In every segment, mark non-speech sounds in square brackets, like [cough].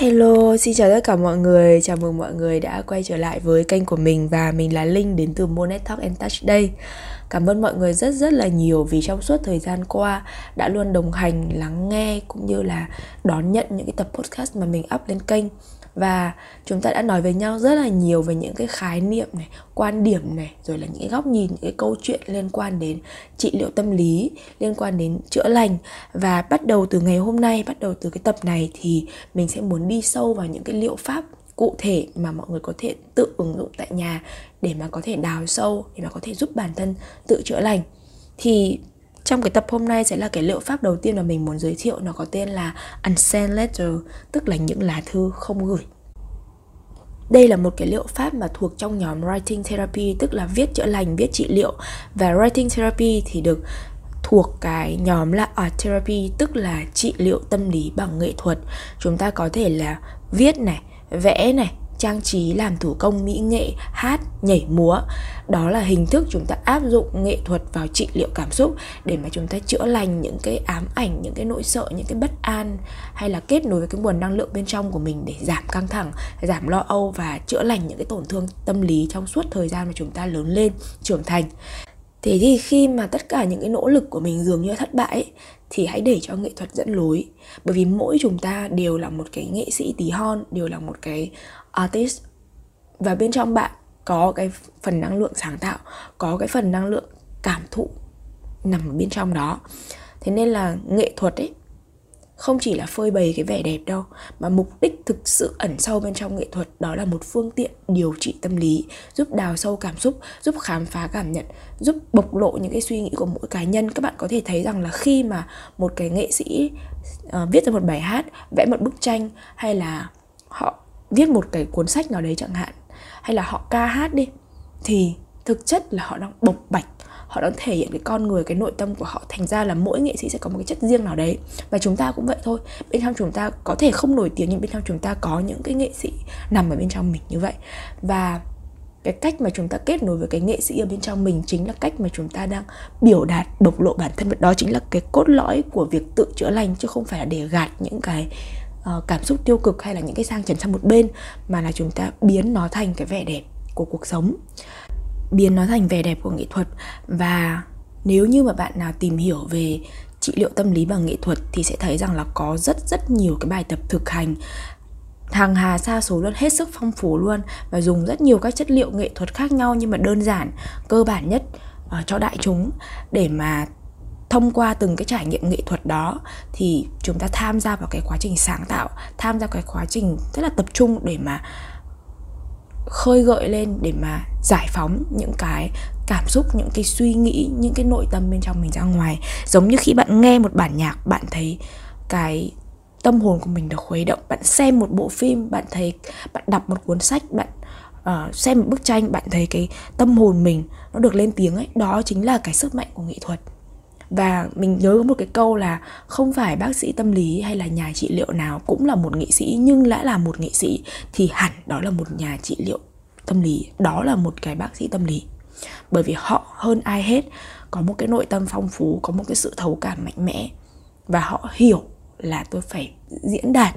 Hello, xin chào tất cả mọi người, chào mừng mọi người đã quay trở lại với kênh của mình và mình là Linh đến từ Monet Talk and Touch đây. Cảm ơn mọi người rất rất là nhiều vì trong suốt thời gian qua đã luôn đồng hành, lắng nghe cũng như là đón nhận những cái tập podcast mà mình up lên kênh và chúng ta đã nói với nhau rất là nhiều về những cái khái niệm này, quan điểm này, rồi là những cái góc nhìn, những cái câu chuyện liên quan đến trị liệu tâm lý, liên quan đến chữa lành. Và bắt đầu từ ngày hôm nay, bắt đầu từ cái tập này thì mình sẽ muốn đi sâu vào những cái liệu pháp cụ thể mà mọi người có thể tự ứng dụng tại nhà để mà có thể đào sâu, để mà có thể giúp bản thân tự chữa lành. Thì trong cái tập hôm nay sẽ là cái liệu pháp đầu tiên mà mình muốn giới thiệu. Nó có tên là unsent letter, tức là những lá thư không gửi. Đây là một cái liệu pháp mà thuộc trong nhóm writing therapy, tức là viết chữa lành, viết trị liệu. Và writing therapy thì được thuộc cái nhóm là art therapy, tức là trị liệu tâm lý bằng nghệ thuật. Chúng ta có thể là viết này, vẽ này trang trí làm thủ công mỹ nghệ, hát, nhảy múa. Đó là hình thức chúng ta áp dụng nghệ thuật vào trị liệu cảm xúc để mà chúng ta chữa lành những cái ám ảnh, những cái nỗi sợ, những cái bất an, hay là kết nối với cái nguồn năng lượng bên trong của mình để giảm căng thẳng, giảm lo âu và chữa lành những cái tổn thương tâm lý trong suốt thời gian mà chúng ta lớn lên, trưởng thành thế thì khi mà tất cả những cái nỗ lực của mình dường như thất bại thì hãy để cho nghệ thuật dẫn lối. Bởi vì mỗi chúng ta đều là một cái nghệ sĩ tí hon, đều là một cái artist. Và bên trong bạn có cái phần năng lượng sáng tạo, có cái phần năng lượng cảm thụ nằm ở bên trong đó. Thế nên là nghệ thuật ấy không chỉ là phơi bày cái vẻ đẹp đâu mà mục đích thực sự ẩn sâu bên trong nghệ thuật đó là một phương tiện điều trị tâm lý giúp đào sâu cảm xúc giúp khám phá cảm nhận giúp bộc lộ những cái suy nghĩ của mỗi cá nhân. Các bạn có thể thấy rằng là khi mà một cái nghệ sĩ uh, viết ra một bài hát vẽ một bức tranh hay là họ viết một cái cuốn sách nào đấy chẳng hạn hay là họ ca hát đi thì thực chất là họ đang bộc bạch họ đang thể hiện cái con người cái nội tâm của họ thành ra là mỗi nghệ sĩ sẽ có một cái chất riêng nào đấy. Và chúng ta cũng vậy thôi. Bên trong chúng ta có thể không nổi tiếng nhưng bên trong chúng ta có những cái nghệ sĩ nằm ở bên trong mình như vậy. Và cái cách mà chúng ta kết nối với cái nghệ sĩ ở bên trong mình chính là cách mà chúng ta đang biểu đạt bộc lộ bản thân. Đó chính là cái cốt lõi của việc tự chữa lành chứ không phải là để gạt những cái uh, cảm xúc tiêu cực hay là những cái sang chấn sang một bên mà là chúng ta biến nó thành cái vẻ đẹp của cuộc sống biến nó thành vẻ đẹp của nghệ thuật. Và nếu như mà bạn nào tìm hiểu về trị liệu tâm lý bằng nghệ thuật thì sẽ thấy rằng là có rất rất nhiều cái bài tập thực hành. Hàng hà xa số luôn hết sức phong phú luôn và dùng rất nhiều các chất liệu nghệ thuật khác nhau nhưng mà đơn giản cơ bản nhất uh, cho đại chúng. Để mà thông qua từng cái trải nghiệm nghệ thuật đó thì chúng ta tham gia vào cái quá trình sáng tạo tham gia cái quá trình rất là tập trung để mà khơi gợi lên để mà giải phóng những cái cảm xúc những cái suy nghĩ những cái nội tâm bên trong mình ra ngoài. Giống như khi bạn nghe một bản nhạc bạn thấy cái tâm hồn của mình được khuấy động. Bạn xem một bộ phim bạn thấy bạn đọc một cuốn sách bạn uh, xem một bức tranh bạn thấy cái tâm hồn mình nó được lên tiếng ấy. Đó chính là cái sức mạnh của nghệ thuật và mình nhớ có một cái câu là không phải bác sĩ tâm lý hay là nhà trị liệu nào cũng là một nghệ sĩ, nhưng đã là một nghệ sĩ thì hẳn đó là một nhà trị liệu tâm lý. Đó là một cái bác sĩ tâm lý. Bởi vì họ hơn ai hết có một cái nội tâm phong phú, có một cái sự thấu cảm mạnh mẽ. Và họ hiểu là tôi phải diễn đạt,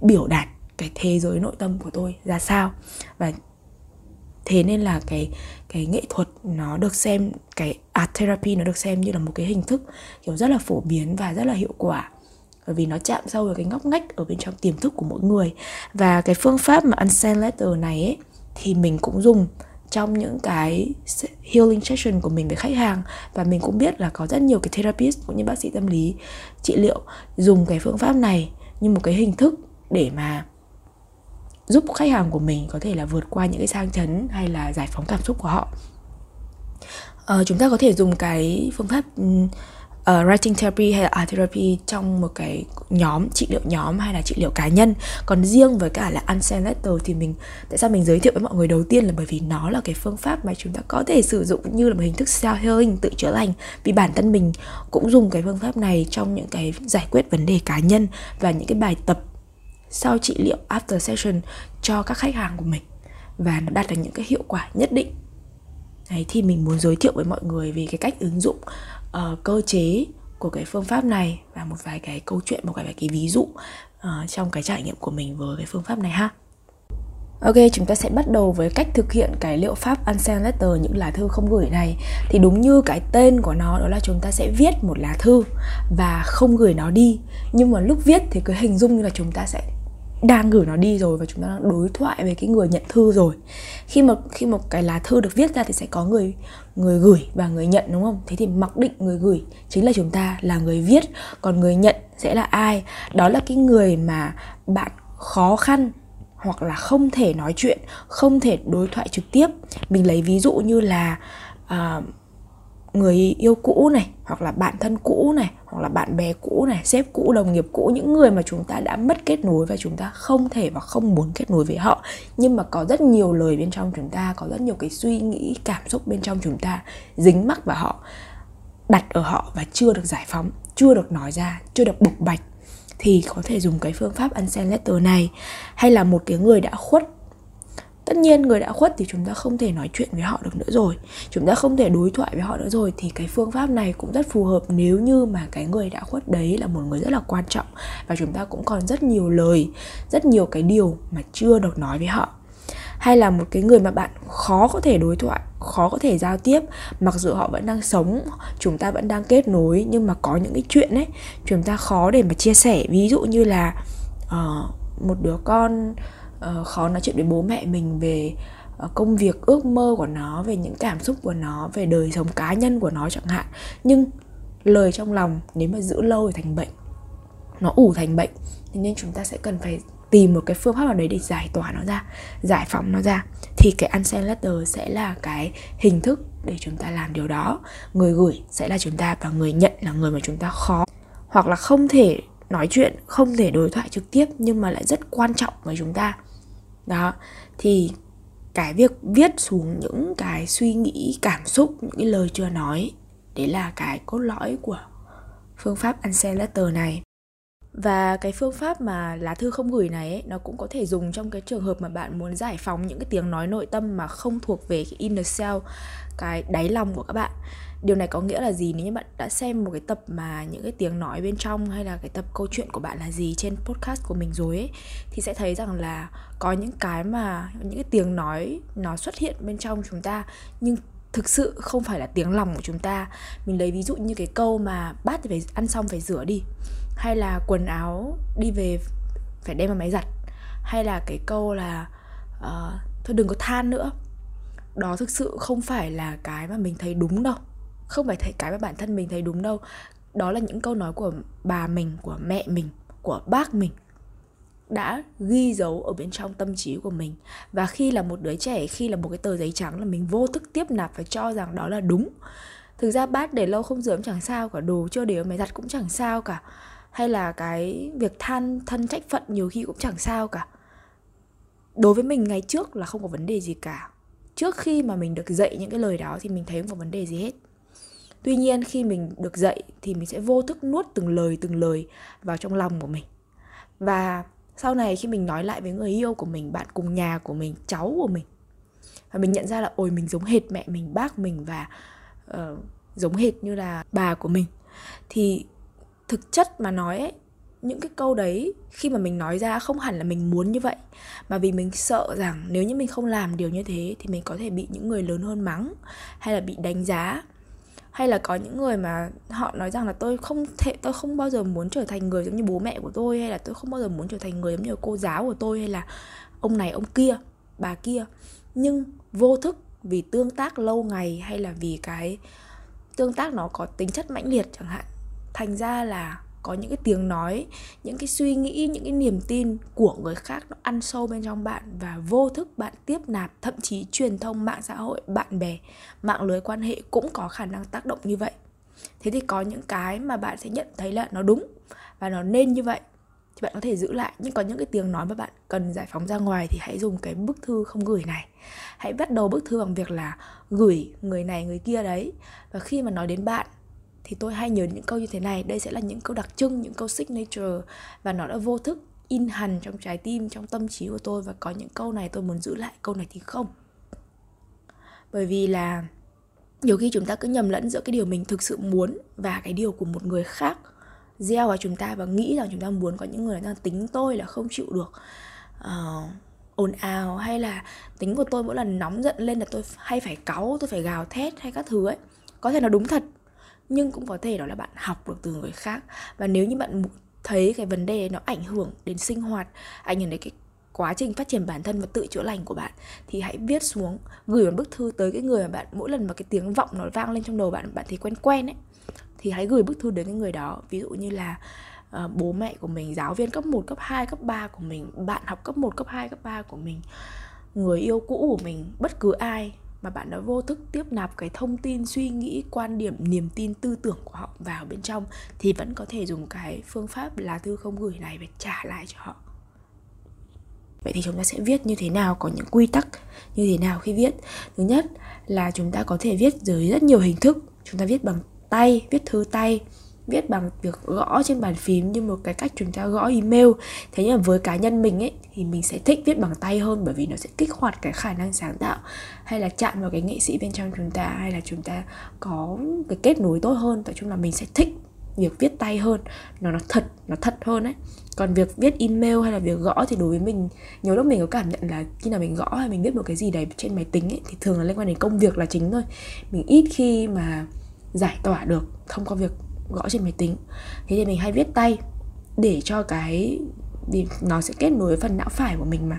biểu đạt cái thế giới nội tâm của tôi ra sao. Và thế nên là cái cái nghệ thuật nó được xem, cái art therapy nó được xem như là một cái hình thức kiểu rất là phổ biến và rất là hiệu quả. Bởi vì nó chạm sâu vào cái ngóc ngách ở bên trong tiềm thức của mỗi người. Và cái phương pháp mà unsend letter này ấy, thì mình cũng dùng trong những cái healing session của mình với khách hàng. Và mình cũng biết là có rất nhiều cái therapist cũng như bác sĩ tâm lý, trị liệu dùng cái phương pháp này như một cái hình thức để mà giúp khách hàng của mình có thể là vượt qua những cái sang chấn hay là giải phóng cảm xúc của họ. Uh, chúng ta có thể dùng cái phương pháp uh, writing therapy hay là art therapy trong một cái nhóm trị liệu nhóm hay là trị liệu cá nhân. Còn riêng với cả là unsend letter thì mình tại sao mình giới thiệu với mọi người đầu tiên là bởi vì nó là cái phương pháp mà chúng ta có thể sử dụng như là một hình thức self healing tự chữa lành. Vì bản thân mình cũng dùng cái phương pháp này trong những cái giải quyết vấn đề cá nhân và những cái bài tập sau trị liệu after session cho các khách hàng của mình. Và nó đạt được những cái hiệu quả nhất định. Đấy, thì mình muốn giới thiệu với mọi người về cái cách ứng dụng uh, cơ chế của cái phương pháp này và một vài cái câu chuyện một vài cái ví dụ uh, trong cái trải nghiệm của mình với cái phương pháp này ha. Ok, chúng ta sẽ bắt đầu với cách thực hiện cái liệu pháp unsend letter những lá thư không gửi này. Thì đúng như cái tên của nó đó là chúng ta sẽ viết một lá thư và không gửi nó đi. Nhưng mà lúc viết thì cứ hình dung như là chúng ta sẽ đang gửi nó đi rồi và chúng ta đang đối thoại với cái người nhận thư rồi. Khi mà khi một cái lá thư được viết ra thì sẽ có người người gửi và người nhận đúng không? Thế thì mặc định người gửi chính là chúng ta là người viết còn người nhận sẽ là ai? Đó là cái người mà bạn khó khăn hoặc là không thể nói chuyện không thể đối thoại trực tiếp. Mình lấy ví dụ như là uh, người yêu cũ này, hoặc là bạn thân cũ này, hoặc là bạn bè cũ này, sếp cũ, đồng nghiệp cũ, những người mà chúng ta đã mất kết nối và chúng ta không thể và không muốn kết nối với họ. Nhưng mà có rất nhiều lời bên trong chúng ta, có rất nhiều cái suy nghĩ, cảm xúc bên trong chúng ta dính mắc vào họ, đặt ở họ và chưa được giải phóng, chưa được nói ra, chưa được bộc bạch, thì có thể dùng cái phương pháp unsend letter này, hay là một cái người đã khuất tất nhiên người đã khuất thì chúng ta không thể nói chuyện với họ được nữa rồi. Chúng ta không thể đối thoại với họ nữa rồi. Thì cái phương pháp này cũng rất phù hợp nếu như mà cái người đã khuất đấy là một người rất là quan trọng và chúng ta cũng còn rất nhiều lời rất nhiều cái điều mà chưa được nói với họ. Hay là một cái người mà bạn khó có thể đối thoại khó có thể giao tiếp mặc dù họ vẫn đang sống chúng ta vẫn đang kết nối nhưng mà có những cái chuyện ấy chúng ta khó để mà chia sẻ. Ví dụ như là uh, một đứa con uh, khó nói chuyện với bố mẹ mình về uh, công việc ước mơ của nó về những cảm xúc của nó về đời sống cá nhân của nó chẳng hạn. Nhưng lời trong lòng nếu mà giữ lâu thì thành bệnh. Nó ủ thành bệnh. Nên chúng ta sẽ cần phải tìm một cái phương pháp nào đấy để giải tỏa nó ra giải phóng nó ra. Thì cái unsend letter sẽ là cái hình thức để chúng ta làm điều đó. Người gửi sẽ là chúng ta và người nhận là người mà chúng ta khó. Hoặc là không thể nói chuyện không thể đối thoại trực tiếp nhưng mà lại rất quan trọng với chúng ta đó. Thì cái việc viết xuống những cái suy nghĩ cảm xúc những cái lời chưa nói đấy là cái cốt lõi của phương pháp unsend letter này. Và cái phương pháp mà lá thư không gửi này ấy, nó cũng có thể dùng trong cái trường hợp mà bạn muốn giải phóng những cái tiếng nói nội tâm mà không thuộc về cái inner self cái đáy lòng của các bạn. Điều này có nghĩa là gì? Nếu như bạn đã xem một cái tập mà những cái tiếng nói bên trong hay là cái tập câu chuyện của bạn là gì trên podcast của mình rồi ấy thì sẽ thấy rằng là có những cái mà những cái tiếng nói nó xuất hiện bên trong chúng ta nhưng thực sự không phải là tiếng lòng của chúng ta. Mình lấy ví dụ như cái câu mà bát thì phải ăn xong phải rửa đi hay là quần áo đi về phải đem vào máy giặt hay là cái câu là uh, thôi đừng có than nữa. Đó thực sự không phải là cái mà mình thấy đúng đâu. Không phải thấy cái mà bản thân mình thấy đúng đâu. Đó là những câu nói của bà mình của mẹ mình của bác mình đã ghi dấu ở bên trong tâm trí của mình. Và khi là một đứa trẻ, khi là một cái tờ giấy trắng là mình vô thức tiếp nạp và cho rằng đó là đúng. Thực ra bát để lâu không rửa cũng chẳng sao cả, đồ chưa để ở máy giặt cũng chẳng sao cả. Hay là cái việc than, thân trách phận nhiều khi cũng chẳng sao cả. Đối với mình, ngày trước là không có vấn đề gì cả. Trước khi mà mình được dạy những cái lời đó thì mình thấy không có vấn đề gì hết. Tuy nhiên, khi mình được dạy thì mình sẽ vô thức nuốt từng lời từng lời vào trong lòng của mình. Và sau này khi mình nói lại với người yêu của mình bạn cùng nhà của mình cháu của mình và mình nhận ra là ôi mình giống hệt mẹ mình bác mình và uh, giống hệt như là bà của mình thì thực chất mà nói ấy, những cái câu đấy khi mà mình nói ra không hẳn là mình muốn như vậy mà vì mình sợ rằng nếu như mình không làm điều như thế thì mình có thể bị những người lớn hơn mắng hay là bị đánh giá hay là có những người mà họ nói rằng là tôi không thể, tôi không bao giờ muốn trở thành người giống như bố mẹ của tôi, hay là tôi không bao giờ muốn trở thành người giống như cô giáo của tôi, hay là ông này, ông kia, bà kia. Nhưng vô thức vì tương tác lâu ngày, hay là vì cái tương tác nó có tính chất mãnh liệt chẳng hạn, thành ra là có những cái tiếng nói, những cái suy nghĩ, những cái niềm tin của người khác nó ăn sâu bên trong bạn và vô thức bạn tiếp nạp, thậm chí truyền thông mạng xã hội, bạn bè, mạng lưới quan hệ cũng có khả năng tác động như vậy. Thế thì có những cái mà bạn sẽ nhận thấy là nó đúng và nó nên như vậy. Thì bạn có thể giữ lại, nhưng có những cái tiếng nói mà bạn cần giải phóng ra ngoài thì hãy dùng cái bức thư không gửi này. Hãy bắt đầu bức thư bằng việc là gửi người này, người kia đấy. Và khi mà nói đến bạn thì tôi hay nhớ những câu như thế này. Đây sẽ là những câu đặc trưng những câu signature và nó đã vô thức in hằn trong trái tim trong tâm trí của tôi và có những câu này tôi muốn giữ lại câu này thì không. Bởi vì là nhiều khi chúng ta cứ nhầm lẫn giữa cái điều mình thực sự muốn và cái điều của một người khác gieo vào chúng ta và nghĩ rằng chúng ta muốn có những người đang tính tôi là không chịu được uh, ồn ào hay là tính của tôi mỗi lần nóng giận lên là tôi hay phải cáu tôi phải gào thét hay các thứ ấy. Có thể nó đúng thật nhưng cũng có thể đó là bạn học được từ người khác. Và nếu như bạn thấy cái vấn đề nó ảnh hưởng đến sinh hoạt ảnh hưởng đến cái quá trình phát triển bản thân và tự chữa lành của bạn thì hãy viết xuống gửi một bức thư tới cái người mà bạn mỗi lần mà cái tiếng vọng nó vang lên trong đầu bạn bạn thấy quen quen ấy thì hãy gửi bức thư đến cái người đó. Ví dụ như là uh, bố mẹ của mình giáo viên cấp 1, cấp 2, cấp 3 của mình bạn học cấp 1, cấp 2, cấp 3 của mình người yêu cũ của mình bất cứ ai mà bạn đã vô thức tiếp nạp cái thông tin, suy nghĩ, quan điểm, niềm tin, tư tưởng của họ vào bên trong thì vẫn có thể dùng cái phương pháp lá thư không gửi này để trả lại cho họ. Vậy thì chúng ta sẽ viết như thế nào, có những quy tắc như thế nào khi viết? Thứ nhất là chúng ta có thể viết dưới rất nhiều hình thức. Chúng ta viết bằng tay, viết thư tay viết bằng việc gõ trên bàn phím như một cái cách chúng ta gõ email. Thế nhưng mà với cá nhân mình ấy thì mình sẽ thích viết bằng tay hơn bởi vì nó sẽ kích hoạt cái khả năng sáng tạo. Hay là chạm vào cái nghệ sĩ bên trong chúng ta hay là chúng ta có cái kết nối tốt hơn. Tại chung là mình sẽ thích việc viết tay hơn. Nó nó thật nó thật hơn ấy. Còn việc viết email hay là việc gõ thì đối với mình nhiều lúc mình có cảm nhận là khi nào mình gõ hay mình viết một cái gì đấy trên máy tính ấy, thì thường là liên quan đến công việc là chính thôi. Mình ít khi mà giải tỏa được thông qua việc gõ trên máy tính. Thế thì mình hay viết tay để cho cái thì nó sẽ kết nối với phần não phải của mình mà.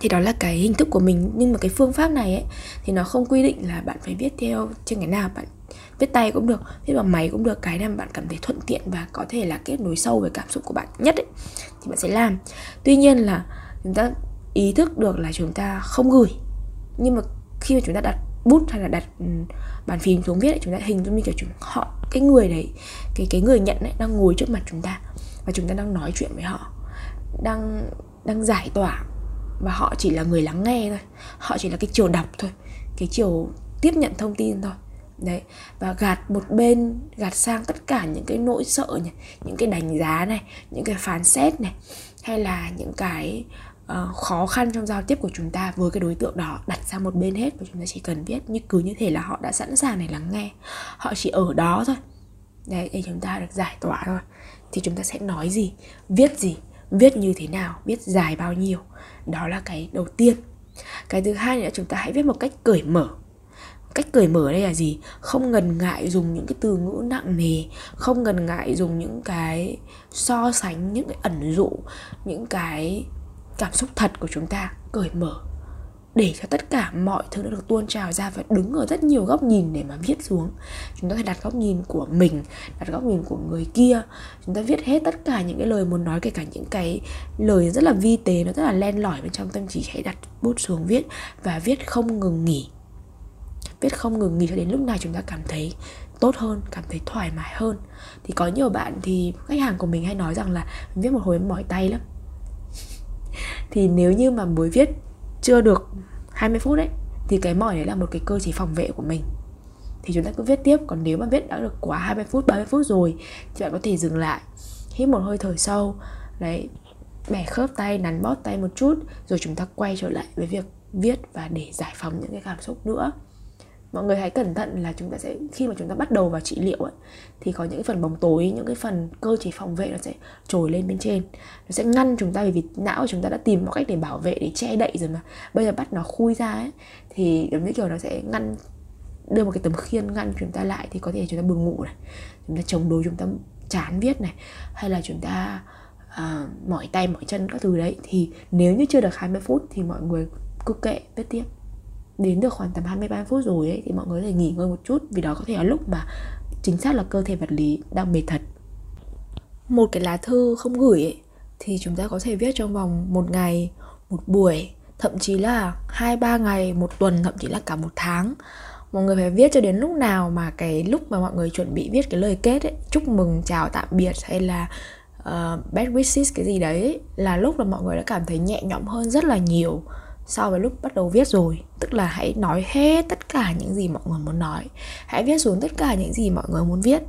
Thì đó là cái hình thức của mình. Nhưng mà cái phương pháp này ấy thì nó không quy định là bạn phải viết theo trên cái nào bạn viết tay cũng được viết bằng máy cũng được. Cái nào bạn cảm thấy thuận tiện và có thể là kết nối sâu với cảm xúc của bạn nhất ấy, thì bạn sẽ làm. Tuy nhiên là chúng ta ý thức được là chúng ta không gửi. Nhưng mà khi mà chúng ta đặt bút hay là đặt ừ, bàn phím xuống viết ấy, chúng ta hình dung như kiểu chúng họ cái người đấy cái cái người nhận ấy đang ngồi trước mặt chúng ta và chúng ta đang nói chuyện với họ đang đang giải tỏa và họ chỉ là người lắng nghe thôi. Họ chỉ là cái chiều đọc thôi cái chiều tiếp nhận thông tin thôi. Đấy và gạt một bên gạt sang tất cả những cái nỗi sợ này những cái đánh giá này những cái phán xét này hay là những cái uh, khó khăn trong giao tiếp của chúng ta với cái đối tượng đó đặt sang một bên hết và chúng ta chỉ cần viết như cứ như thể là họ đã sẵn sàng để lắng nghe. Họ chỉ ở đó thôi. Đấy để chúng ta được giải tỏa thôi. Thì chúng ta sẽ nói gì viết gì viết như thế nào viết dài bao nhiêu. Đó là cái đầu tiên. Cái thứ hai là chúng ta hãy viết một cách cởi mở. Cách cởi mở đây là gì? Không ngần ngại dùng những cái từ ngữ nặng nề không ngần ngại dùng những cái so sánh những cái ẩn dụ những cái cảm xúc thật của chúng ta cởi mở, để cho tất cả mọi thứ đã được tuôn trào ra và đứng ở rất nhiều góc nhìn để mà viết xuống. Chúng ta phải đặt góc nhìn của mình, đặt góc nhìn của người kia. Chúng ta viết hết tất cả những cái lời muốn nói, kể cả những cái lời rất là vi tế, nó rất là len lỏi bên trong tâm trí, hãy đặt bút xuống viết và viết không ngừng nghỉ. Viết không ngừng nghỉ cho đến lúc nào chúng ta cảm thấy tốt hơn, cảm thấy thoải mái hơn. Thì có nhiều bạn thì khách hàng của mình hay nói rằng là, viết một hồi mỏi tay lắm thì nếu như mà mới viết chưa được 20 phút đấy thì cái mỏi đấy là một cái cơ chế phòng vệ của mình. Thì chúng ta cứ viết tiếp, còn nếu mà viết đã được quá 20 phút 30 phút rồi thì bạn có thể dừng lại, hít một hơi thở sâu, đấy, bẻ khớp tay, nắn bóp tay một chút, rồi chúng ta quay trở lại với việc viết và để giải phóng những cái cảm xúc nữa mọi người hãy cẩn thận là chúng ta sẽ khi mà chúng ta bắt đầu vào trị liệu ấy, thì có những cái phần bóng tối những cái phần cơ chế phòng vệ nó sẽ trồi lên bên trên. Nó sẽ ngăn chúng ta vì, vì não của chúng ta đã tìm một cách để bảo vệ để che đậy rồi mà. Bây giờ bắt nó khui ra ấy thì giống như kiểu nó sẽ ngăn đưa một cái tấm khiên ngăn chúng ta lại thì có thể chúng ta buồn ngủ này chúng ta chống đối chúng ta chán viết này hay là chúng ta uh, mỏi tay mỏi chân các thứ đấy. Thì nếu như chưa được 20 phút thì mọi người cứ kệ viết tiếp đến được khoảng tầm 23 phút rồi ấy, thì mọi người có thể nghỉ ngơi một chút vì đó có thể là lúc mà chính xác là cơ thể vật lý đang mệt thật. Một cái lá thư không gửi ấy, thì chúng ta có thể viết trong vòng một ngày một buổi thậm chí là hai ba ngày một tuần thậm chí là cả một tháng. Mọi người phải viết cho đến lúc nào mà cái lúc mà mọi người chuẩn bị viết cái lời kết ấy chúc mừng chào tạm biệt hay là uh, best wishes cái gì đấy là lúc là mọi người đã cảm thấy nhẹ nhõm hơn rất là nhiều so với lúc bắt đầu viết rồi, tức là hãy nói hết tất cả những gì mọi người muốn nói. Hãy viết xuống tất cả những gì mọi người muốn viết.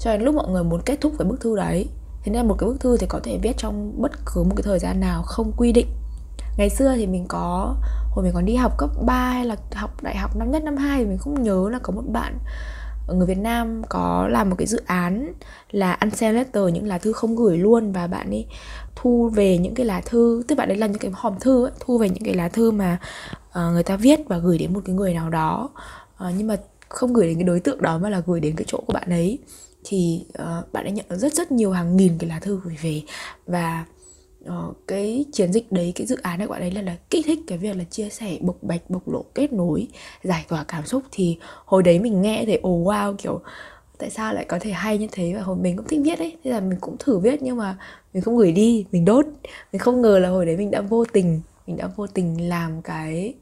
Cho đến lúc mọi người muốn kết thúc cái bức thư đấy, thế nên một cái bức thư thì có thể viết trong bất cứ một cái thời gian nào không quy định. Ngày xưa thì mình có, hồi mình còn đi học cấp 3 hay là học đại học năm nhất, năm hai thì mình không nhớ là có một bạn người Việt Nam có làm một cái dự án là unsend letter những lá thư không gửi luôn và bạn ấy thu về những cái lá thư tức bạn ấy là những cái hòm thư ấy, thu về những cái lá thư mà uh, người ta viết và gửi đến một cái người nào đó. Uh, nhưng mà không gửi đến cái đối tượng đó mà là gửi đến cái chỗ của bạn ấy. Thì uh, bạn ấy nhận được rất rất nhiều hàng nghìn cái lá thư gửi về và uh, cái chiến dịch đấy cái dự án này gọi đấy là là kích thích cái việc là chia sẻ bộc bạch bộc lộ kết nối giải tỏa cảm xúc. Thì hồi đấy mình nghe thấy ồ oh, wow kiểu tại sao lại có thể hay như thế? Và hồi mình cũng thích viết ấy thế là mình cũng thử viết nhưng mà mình không gửi đi mình đốt. Mình không ngờ là hồi đấy mình đã vô tình mình đã vô tình làm cái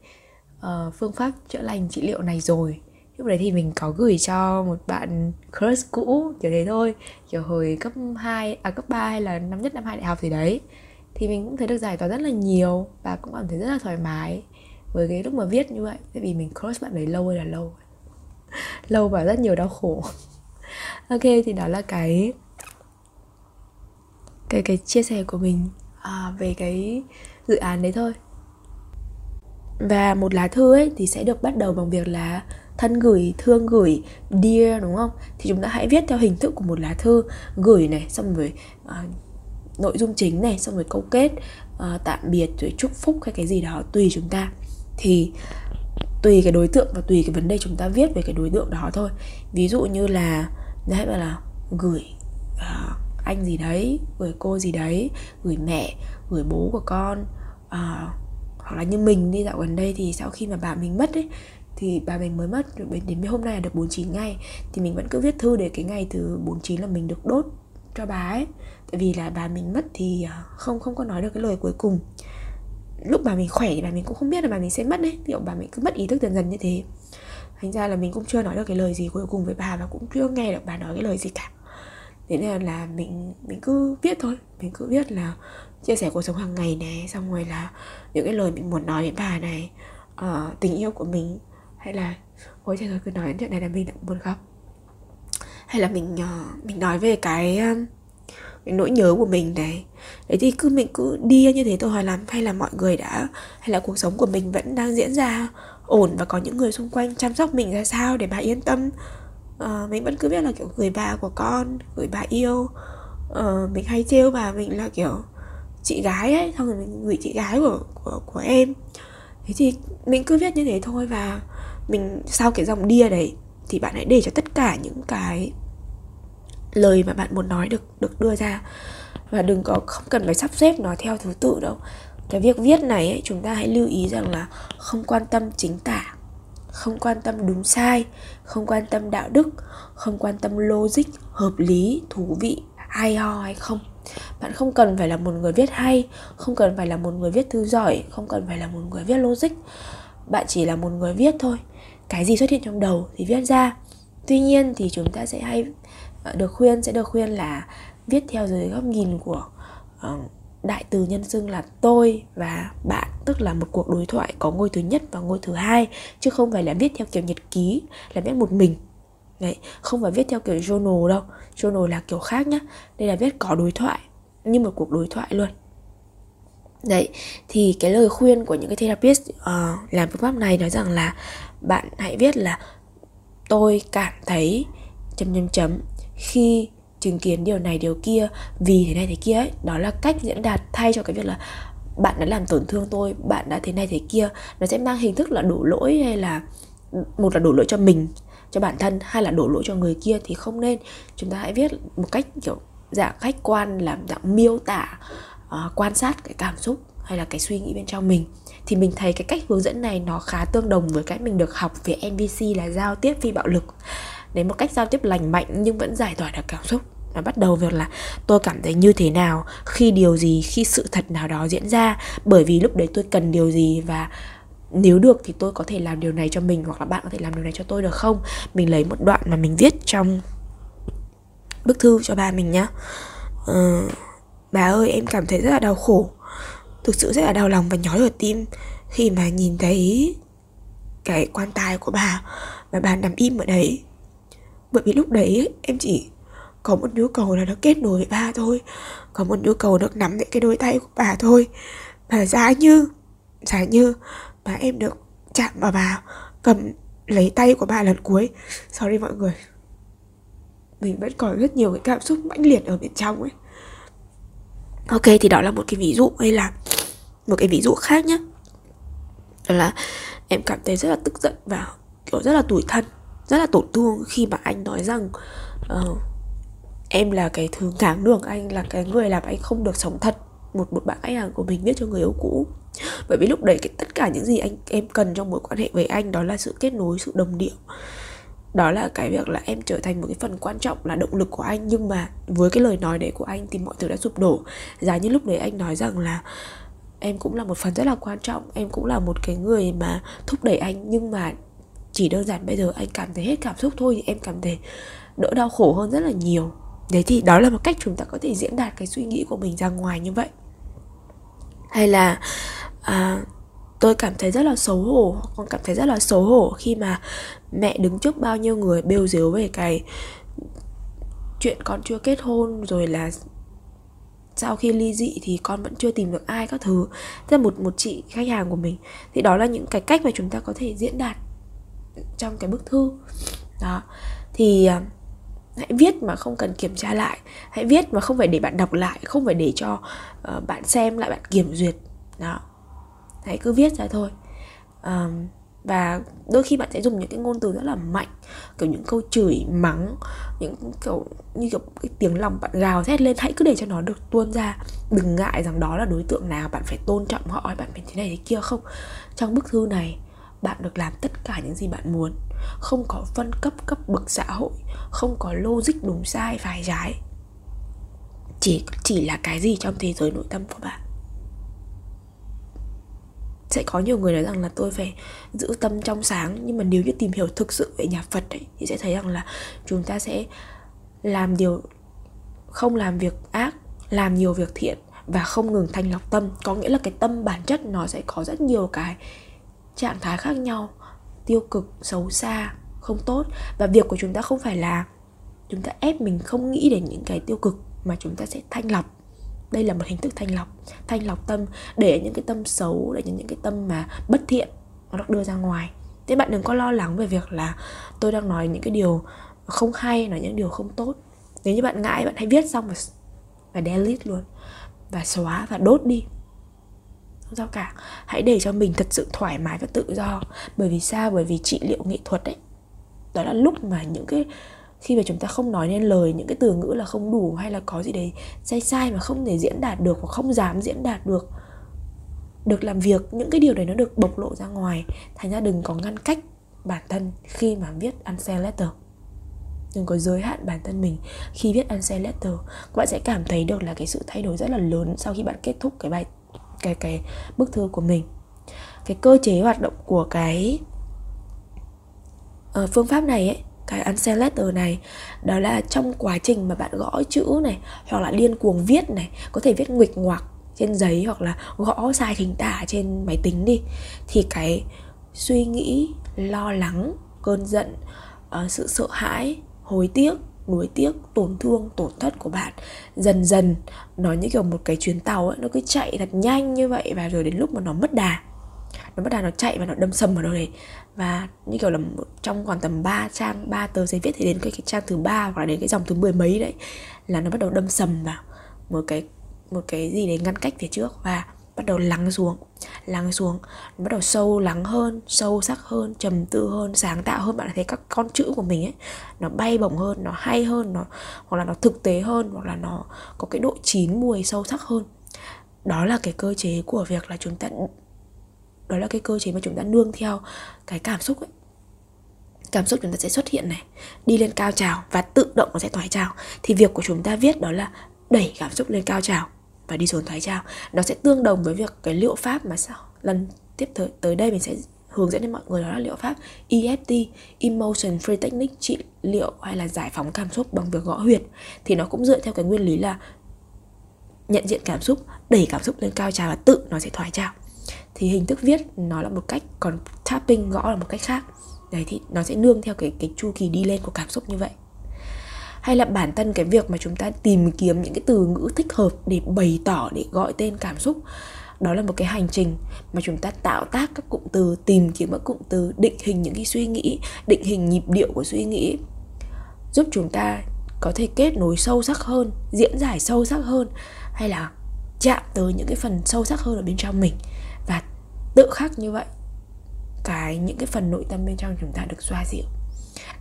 uh, phương pháp chữa lành trị liệu này rồi. Lúc đấy thì mình có gửi cho một bạn crush cũ kiểu đấy thôi kiểu hồi cấp 2 à cấp 3 hay là năm nhất năm hai đại học gì đấy thì mình cũng thấy được giải tỏa rất là nhiều và cũng cảm thấy rất là thoải mái với cái lúc mà viết như vậy. Tại vì mình cross bạn đấy lâu hay là lâu. [laughs] Lâu và rất nhiều đau khổ. [laughs] Ok thì đó là cái cái cái chia sẻ của mình à, về cái dự án đấy thôi. Và một lá thư ấy thì sẽ được bắt đầu bằng việc là thân gửi thương gửi dear đúng không? Thì chúng ta hãy viết theo hình thức của một lá thư gửi này xong rồi uh, nội dung chính này xong rồi câu kết uh, tạm biệt rồi chúc phúc hay cái gì đó tùy chúng ta. Thì tùy cái đối tượng và tùy cái vấn đề chúng ta viết về cái đối tượng đó thôi. Ví dụ như là đấy bảo là gửi uh, anh gì đấy gửi cô gì đấy gửi mẹ gửi bố của con uh, hoặc là như mình đi dạo gần đây thì sau khi mà bà mình mất ấy thì bà mình mới mất đến hôm nay là được 49 ngày. Thì mình vẫn cứ viết thư để cái ngày từ 49 là mình được đốt cho bà ấy tại vì là bà mình mất thì ờ, không không có nói được cái lời cuối cùng. Lúc bà mình khỏe thì bà mình cũng không biết là bà mình sẽ mất đấy. Kiểu bà mình cứ mất ý thức dần dần như thế. Thành ra là mình cũng chưa nói được cái lời gì cuối cùng với bà và cũng chưa nghe được bà nói cái lời gì cả. Thế nên là mình mình cứ viết thôi. Mình cứ viết là chia sẻ cuộc sống hàng ngày này xong rồi là những cái lời mình muốn nói với bà này uh, tình yêu của mình hay là ôi trời ơi cứ nói đến chuyện này là mình đã buồn khóc. Hay là mình uh, mình nói về cái uh, cái nỗi nhớ của mình này. Đấy thì cứ mình cứ đi như thế tôi hỏi làm hay là mọi người đã hay là cuộc sống của mình vẫn đang diễn ra ổn và có những người xung quanh chăm sóc mình ra sao để bà yên tâm. À, mình vẫn cứ biết là kiểu người bà của con người bà yêu à, mình hay trêu bà mình là kiểu chị gái ấy xong rồi mình gửi chị gái của của của em. Thế thì mình cứ viết như thế thôi và mình sau cái dòng đia đấy thì bạn hãy để cho tất cả những cái lời mà bạn muốn nói được được đưa ra. Và đừng có không cần phải sắp xếp nó theo thứ tự đâu. Cái việc viết này ấy, chúng ta hãy lưu ý rằng là không quan tâm chính tả không quan tâm đúng sai không quan tâm đạo đức không quan tâm logic hợp lý thú vị hay ho hay không. Bạn không cần phải là một người viết hay không cần phải là một người viết thư giỏi không cần phải là một người viết logic. Bạn chỉ là một người viết thôi. Cái gì xuất hiện trong đầu thì viết ra. Tuy nhiên thì chúng ta sẽ hay Ờ, được khuyên sẽ được khuyên là viết theo dưới góc nhìn của uh, đại từ nhân xưng là tôi và bạn tức là một cuộc đối thoại có ngôi thứ nhất và ngôi thứ hai chứ không phải là viết theo kiểu nhật ký là viết một mình. Đấy, không phải viết theo kiểu journal đâu. Journal là kiểu khác nhá. Đây là viết có đối thoại Như một cuộc đối thoại luôn. Đấy, thì cái lời khuyên của những cái therapist uh, làm phương pháp này nói rằng là bạn hãy viết là tôi cảm thấy chấm chấm chấm khi chứng kiến điều này điều kia vì thế này thế kia ấy đó là cách diễn đạt thay cho cái việc là bạn đã làm tổn thương tôi bạn đã thế này thế kia nó sẽ mang hình thức là đổ lỗi hay là một là đổ lỗi cho mình cho bản thân hay là đổ lỗi cho người kia thì không nên. Chúng ta hãy viết một cách kiểu dạng khách quan làm dạng miêu tả uh, quan sát cái cảm xúc hay là cái suy nghĩ bên trong mình. Thì mình thấy cái cách hướng dẫn này nó khá tương đồng với cái mình được học về NVC là giao tiếp phi bạo lực đến một cách giao tiếp lành mạnh nhưng vẫn giải tỏa được cảm xúc. Nó bắt đầu việc là tôi cảm thấy như thế nào khi điều gì khi sự thật nào đó diễn ra? Bởi vì lúc đấy tôi cần điều gì và nếu được thì tôi có thể làm điều này cho mình hoặc là bạn có thể làm điều này cho tôi được không? Mình lấy một đoạn mà mình viết trong bức thư cho ba mình nhá. Ờ, bà ơi em cảm thấy rất là đau khổ. Thực sự rất là đau lòng và nhói ở tim khi mà nhìn thấy cái quan tài của bà và bà nằm im ở đấy bởi vì lúc đấy em chỉ có một nhu cầu là nó kết nối với bà thôi. Có một nhu cầu được nắm lấy cái đôi tay của bà thôi. Và giá như giá như mà em được chạm vào bà, cầm lấy tay của bà lần cuối. Sorry mọi người. Mình vẫn còn rất nhiều cái cảm xúc mãnh liệt ở bên trong ấy. Ok, thì đó là một cái ví dụ hay là một cái ví dụ khác nhé. Đó là em cảm thấy rất là tức giận và kiểu rất là tủi thân rất là tổn thương khi mà anh nói rằng uh, em là cái thứ ngáng đường anh là cái người làm anh không được sống thật một một bạn khách hàng của mình viết cho người yêu cũ. Bởi vì lúc đấy cái tất cả những gì anh em cần trong mối quan hệ với anh đó là sự kết nối sự đồng điệu. Đó là cái việc là em trở thành một cái phần quan trọng là động lực của anh. Nhưng mà với cái lời nói đấy của anh thì mọi thứ đã sụp đổ. Giá như lúc đấy anh nói rằng là em cũng là một phần rất là quan trọng em cũng là một cái người mà thúc đẩy anh. Nhưng mà chỉ đơn giản bây giờ anh cảm thấy hết cảm xúc thôi thì em cảm thấy đỡ đau khổ hơn rất là nhiều. Đấy thì đó là một cách chúng ta có thể diễn đạt cái suy nghĩ của mình ra ngoài như vậy. Hay là à, tôi cảm thấy rất là xấu hổ con cảm thấy rất là xấu hổ khi mà mẹ đứng trước bao nhiêu người bêu dếu về cái chuyện con chưa kết hôn rồi là sau khi ly dị thì con vẫn chưa tìm được ai các thứ. Thế là một một chị khách hàng của mình. Thì đó là những cái cách mà chúng ta có thể diễn đạt trong cái bức thư. Đó. Thì à, hãy viết mà không cần kiểm tra lại. Hãy viết mà không phải để bạn đọc lại không phải để cho uh, bạn xem lại bạn kiểm duyệt. Đó. Hãy cứ viết ra thôi. Um, và đôi khi bạn sẽ dùng những cái ngôn từ rất là mạnh kiểu những câu chửi mắng những kiểu như kiểu cái tiếng lòng bạn gào thét lên. Hãy cứ để cho nó được tuôn ra đừng ngại rằng đó là đối tượng nào bạn phải tôn trọng họ bạn phải thế này thế kia không. Trong bức thư này bạn được làm tất cả những gì bạn muốn. Không có phân cấp cấp bậc xã hội. Không có logic đúng sai phải trái. Chỉ chỉ là cái gì trong thế giới nội tâm của bạn. Sẽ có nhiều người nói rằng là tôi phải giữ tâm trong sáng. Nhưng mà nếu như tìm hiểu thực sự về nhà Phật ấy, thì sẽ thấy rằng là chúng ta sẽ làm điều không làm việc ác làm nhiều việc thiện và không ngừng thanh lọc tâm. Có nghĩa là cái tâm bản chất nó sẽ có rất nhiều cái trạng thái khác nhau, tiêu cực, xấu xa, không tốt. Và việc của chúng ta không phải là chúng ta ép mình không nghĩ đến những cái tiêu cực mà chúng ta sẽ thanh lọc. Đây là một hình thức thanh lọc thanh lọc tâm, để những cái tâm xấu, để những cái tâm mà bất thiện, nó được đưa ra ngoài. Thế bạn đừng có lo lắng về việc là tôi đang nói những cái điều không hay, nói những điều không tốt. Nếu như bạn ngại, bạn hãy viết xong và và delete luôn, và xóa, và đốt đi không sao cả. Hãy để cho mình thật sự thoải mái và tự do. Bởi vì sao? Bởi vì trị liệu nghệ thuật ấy, đó là lúc mà những cái, khi mà chúng ta không nói nên lời, những cái từ ngữ là không đủ hay là có gì đấy sai sai mà không thể diễn đạt được hoặc không dám diễn đạt được được làm việc, những cái điều đấy nó được bộc lộ ra ngoài. Thành ra đừng có ngăn cách bản thân khi mà viết unsend letter. Đừng có giới hạn bản thân mình khi viết unsend letter. Các bạn sẽ cảm thấy được là cái sự thay đổi rất là lớn sau khi bạn kết thúc cái bài cái cái bức thư của mình. Cái cơ chế hoạt động của cái uh, phương pháp này ấy cái unsend letter này đó là trong quá trình mà bạn gõ chữ này hoặc là điên cuồng viết này có thể viết nguịch ngoạc trên giấy hoặc là gõ sai hình tả trên máy tính đi thì cái suy nghĩ lo lắng cơn giận uh, sự sợ hãi hối tiếc nuối tiếc tổn thương tổn thất của bạn. Dần dần nó như kiểu một cái chuyến tàu ấy nó cứ chạy thật nhanh như vậy và rồi đến lúc mà nó mất đà. Nó bắt đầu nó chạy và nó đâm sầm vào đâu đấy và như kiểu là một, trong khoảng tầm 3 trang 3 tờ giấy viết thì đến cái, cái trang thứ ba hoặc là đến cái dòng thứ mười mấy đấy là nó bắt đầu đâm sầm vào một cái một cái gì đấy ngăn cách phía trước và bắt đầu lắng xuống lắng xuống, bắt đầu sâu lắng hơn, sâu sắc hơn, trầm tư hơn, sáng tạo hơn. Bạn thấy các con chữ của mình ấy, nó bay bổng hơn, nó hay hơn, nó, hoặc là nó thực tế hơn, hoặc là nó có cái độ chín mùi sâu sắc hơn. Đó là cái cơ chế của việc là chúng ta, đó là cái cơ chế mà chúng ta nương theo cái cảm xúc ấy. Cảm xúc chúng ta sẽ xuất hiện này, đi lên cao trào và tự động nó sẽ thoái trào. Thì việc của chúng ta viết đó là đẩy cảm xúc lên cao trào và đi xuống thoái trào nó sẽ tương đồng với việc cái liệu pháp mà sao lần tiếp tới, tới đây mình sẽ hướng dẫn đến mọi người đó là liệu pháp EFT Emotion Free Technique trị liệu hay là giải phóng cảm xúc bằng việc gõ huyệt. Thì nó cũng dựa theo cái nguyên lý là nhận diện cảm xúc đẩy cảm xúc lên cao trào và tự nó sẽ thoái trào. Thì hình thức viết nó là một cách còn tapping gõ là một cách khác. Đấy thì nó sẽ nương theo cái cái chu kỳ đi lên của cảm xúc như vậy hay là bản thân cái việc mà chúng ta tìm kiếm những cái từ ngữ thích hợp để bày tỏ, để gọi tên cảm xúc, đó là một cái hành trình mà chúng ta tạo tác các cụm từ, tìm kiếm các cụm từ, định hình những cái suy nghĩ, định hình nhịp điệu của suy nghĩ, giúp chúng ta có thể kết nối sâu sắc hơn, diễn giải sâu sắc hơn, hay là chạm tới những cái phần sâu sắc hơn ở bên trong mình. Và tự khắc như vậy, cái những cái phần nội tâm bên trong chúng ta được xoa dịu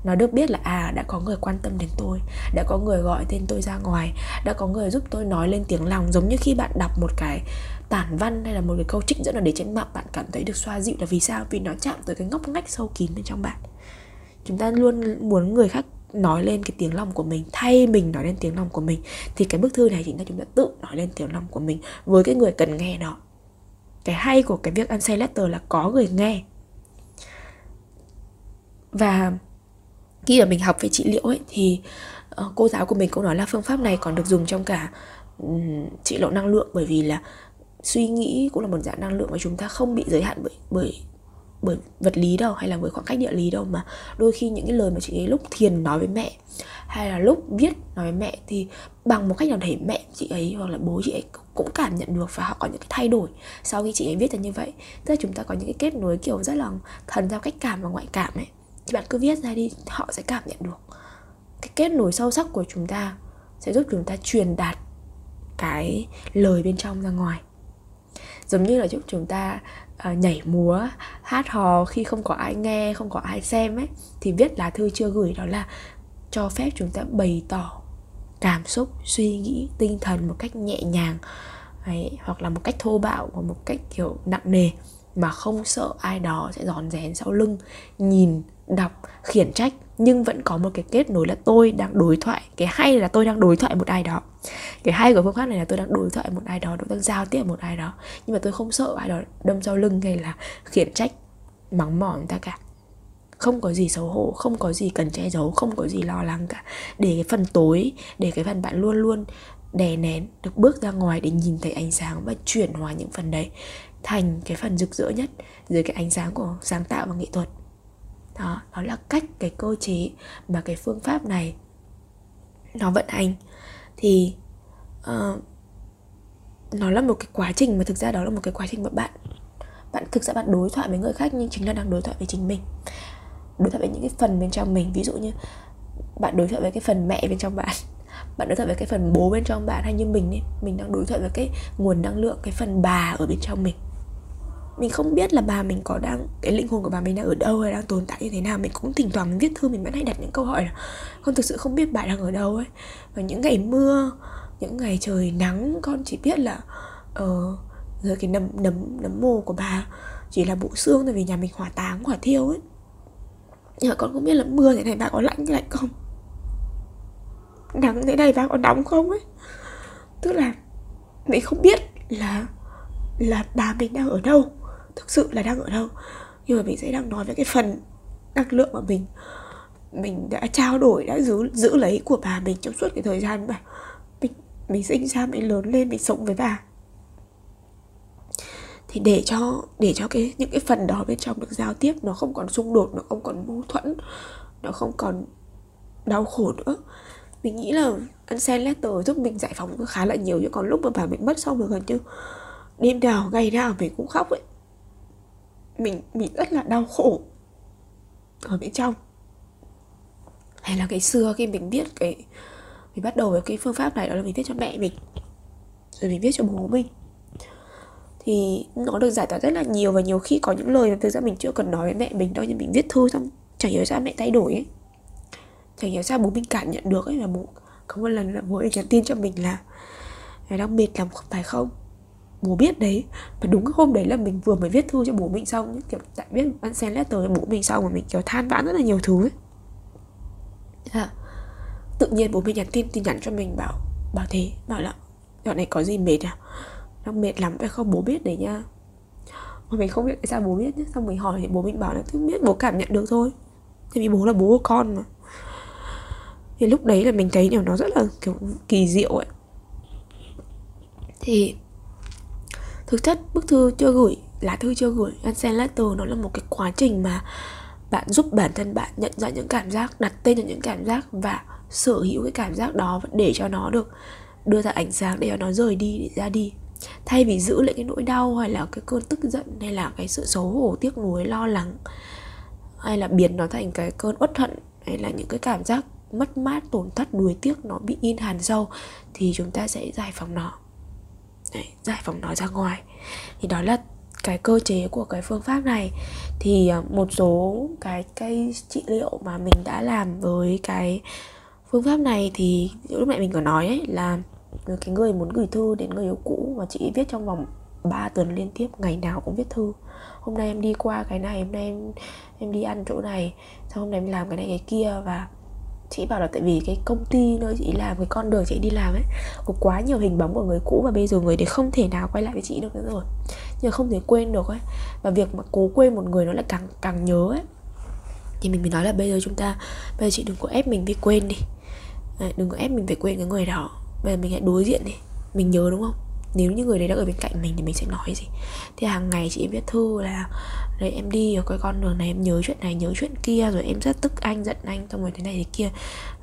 nó được biết là à đã có người quan tâm đến tôi, đã có người gọi tên tôi ra ngoài, đã có người giúp tôi nói lên tiếng lòng, giống như khi bạn đọc một cái tản văn hay là một cái câu trích dẫn ở để trên mạng, bạn cảm thấy được xoa dịu là vì sao? Vì nó chạm tới cái ngóc ngách sâu kín bên trong bạn. Chúng ta luôn muốn người khác nói lên cái tiếng lòng của mình, thay mình nói lên tiếng lòng của mình, thì cái bức thư này chính là chúng ta tự nói lên tiếng lòng của mình với cái người cần nghe nó. Cái hay của cái việc unsay letter là có người nghe. Và khi mà mình học về trị liệu ấy thì uh, cô giáo của mình cũng nói là phương pháp này còn được dùng trong cả um, trị liệu năng lượng. Bởi vì là suy nghĩ cũng là một dạng năng lượng mà chúng ta không bị giới hạn bởi bởi bởi vật lý đâu hay là bởi khoảng cách địa lý đâu. Mà đôi khi những cái lời mà chị ấy lúc thiền nói với mẹ hay là lúc viết nói với mẹ thì bằng một cách nào đấy mẹ chị ấy hoặc là bố chị ấy cũng cảm nhận được và họ có những cái thay đổi sau khi chị ấy viết ra như vậy. Tức là chúng ta có những cái kết nối kiểu rất là thần giao cách cảm và ngoại cảm ấy thì bạn cứ viết ra đi họ sẽ cảm nhận được. Cái kết nối sâu sắc của chúng ta sẽ giúp chúng ta truyền đạt cái lời bên trong ra ngoài. Giống như là giúp chúng ta uh, nhảy múa hát hò khi không có ai nghe không có ai xem ấy thì viết lá thư chưa gửi đó là cho phép chúng ta bày tỏ cảm xúc suy nghĩ tinh thần một cách nhẹ nhàng ấy, hoặc là một cách thô bạo hoặc một cách kiểu nặng nề mà không sợ ai đó sẽ giòn rén sau lưng nhìn đọc, khiển trách, nhưng vẫn có một cái kết nối là tôi đang đối thoại. Cái hay là tôi đang đối thoại một ai đó. Cái hay của phương pháp này là tôi đang đối thoại một ai đó tôi đang giao tiếp một ai đó. Nhưng mà tôi không sợ ai đó đâm sau lưng hay là khiển trách, mắng mỏ người ta cả. Không có gì xấu hổ, không có gì cần che giấu, không có gì lo lắng cả. Để cái phần tối, để cái phần bạn luôn luôn đè nén, được bước ra ngoài để nhìn thấy ánh sáng và chuyển hóa những phần đấy thành cái phần rực rỡ nhất dưới cái ánh sáng của sáng tạo và nghệ thuật đó đó là cách cái cơ chế mà cái phương pháp này nó vận hành. Thì uh, nó là một cái quá trình mà thực ra đó là một cái quá trình mà bạn bạn thực ra bạn đối thoại với người khác nhưng chính là đang đối thoại với chính mình. Đối thoại với những cái phần bên trong mình. Ví dụ như bạn đối thoại với cái phần mẹ bên trong bạn [laughs] bạn đối thoại với cái phần bố bên trong bạn hay như mình ấy mình đang đối thoại với cái nguồn năng lượng cái phần bà ở bên trong mình mình không biết là bà mình có đang cái linh hồn của bà mình đang ở đâu hay đang tồn tại như thế nào. Mình cũng thỉnh thoảng mình viết thư mình vẫn hay đặt những câu hỏi là con thực sự không biết bà đang ở đâu ấy. Và những ngày mưa những ngày trời nắng con chỉ biết là ờ uh, rồi cái nấm nấm nấm mồ của bà chỉ là bộ xương thôi vì nhà mình hỏa táng hỏa thiêu ấy. Nhưng mà con không biết là mưa thế này bà có lạnh lạnh không? Nắng thế này bà có nóng không ấy? Tức là mình không biết là là bà mình đang ở đâu thực sự là đang ở đâu. Nhưng mà mình sẽ đang nói về cái phần năng lượng mà mình mình đã trao đổi, đã giữ giữ lấy của bà mình trong suốt cái thời gian mà mình mình sinh ra, mình lớn lên, mình sống với bà. Thì để cho để cho cái, những cái phần đó bên trong được giao tiếp nó không còn xung đột, nó không còn mâu thuẫn, nó không còn đau khổ nữa. Mình nghĩ là unsend letter giúp mình giải phóng khá là nhiều. Chứ còn lúc mà bà mình mất xong rồi gần như đêm nào, ngày nào mình cũng khóc ấy mình mình rất là đau khổ ở bên trong. Hay là cái xưa khi mình viết cái, mình bắt đầu với cái phương pháp này đó là mình viết cho mẹ mình, rồi mình viết cho bố mình. Thì nó được giải tỏa rất là nhiều và nhiều khi có những lời mà thực ra mình chưa cần nói với mẹ mình đâu, nhưng mình viết thư xong chẳng hiểu sao mẹ thay đổi ấy. Chẳng hiểu sao bố mình cảm nhận được ấy, là bố, có một lần là bố ấy nhắn tin cho mình là mày đang mệt lắm phải không? Bố biết đấy. Và đúng hôm đấy là mình vừa mới viết thư cho bố mình xong kiểu tại viết ăn send letter cho bố mình xong mà mình kiểu than vãn rất là nhiều thứ ấy. À, tự nhiên bố mình nhắn tin tin nhắn cho mình bảo bảo thế bảo là dạo này có gì mệt à? Đang mệt lắm phải không bố biết đấy nha. Mà mình không biết tại sao bố biết nhé xong mình hỏi thì bố mình bảo là cứ biết bố cảm nhận được thôi tại vì bố là bố của con mà. Thì lúc đấy là mình thấy điều nó rất là kiểu kỳ diệu ấy. Thì thực chất, bức thư chưa gửi, lá thư chưa gửi unsend letter nó là một cái quá trình mà bạn giúp bản thân bạn nhận ra những cảm giác, đặt tên cho những cảm giác và sở hữu cái cảm giác đó để cho nó được đưa ra ánh sáng, để cho nó rời đi, để ra đi. Thay vì giữ lại cái nỗi đau hay là cái cơn tức giận hay là cái sự xấu hổ, tiếc nuối, lo lắng, hay là biến nó thành cái cơn uất hận, hay là những cái cảm giác mất mát, tổn thất đuối tiếc nó bị in hàn sâu, thì chúng ta sẽ giải phóng nó. Đấy, giải phóng nó ra ngoài. Thì đó là cái cơ chế của cái phương pháp này. Thì ờ, một số cái cái trị liệu mà mình đã làm với cái phương pháp này thì lúc nãy mình có nói ấy là cái người muốn gửi thư đến người yêu cũ mà chị viết trong vòng 3 tuần liên tiếp ngày nào cũng viết thư. Hôm nay em đi qua cái này hôm nay em em đi ăn chỗ này sau hôm nay em làm cái này cái kia và chị bảo là tại vì cái công ty nơi chị làm, cái con đường chị đi làm ấy, có quá nhiều hình bóng của người cũ và bây giờ người đấy không thể nào quay lại với chị được nữa rồi. Nhưng không thể quên được ấy. Và việc mà cố quên một người nó lại càng càng nhớ ấy. Thì mình mới nói là bây giờ chúng ta, bây giờ chị đừng có ép mình phải quên đi. Đừng có ép mình phải quên cái người đó. Bây giờ mình hãy đối diện đi. Mình nhớ đúng không? Nếu như người đấy đã ở bên cạnh mình thì mình sẽ nói gì? Thì hàng ngày chị viết thư là, đấy, em đi ở cái con đường này, em nhớ chuyện này, nhớ chuyện kia, rồi em rất tức anh, giận anh, xong rồi thế này thế kia.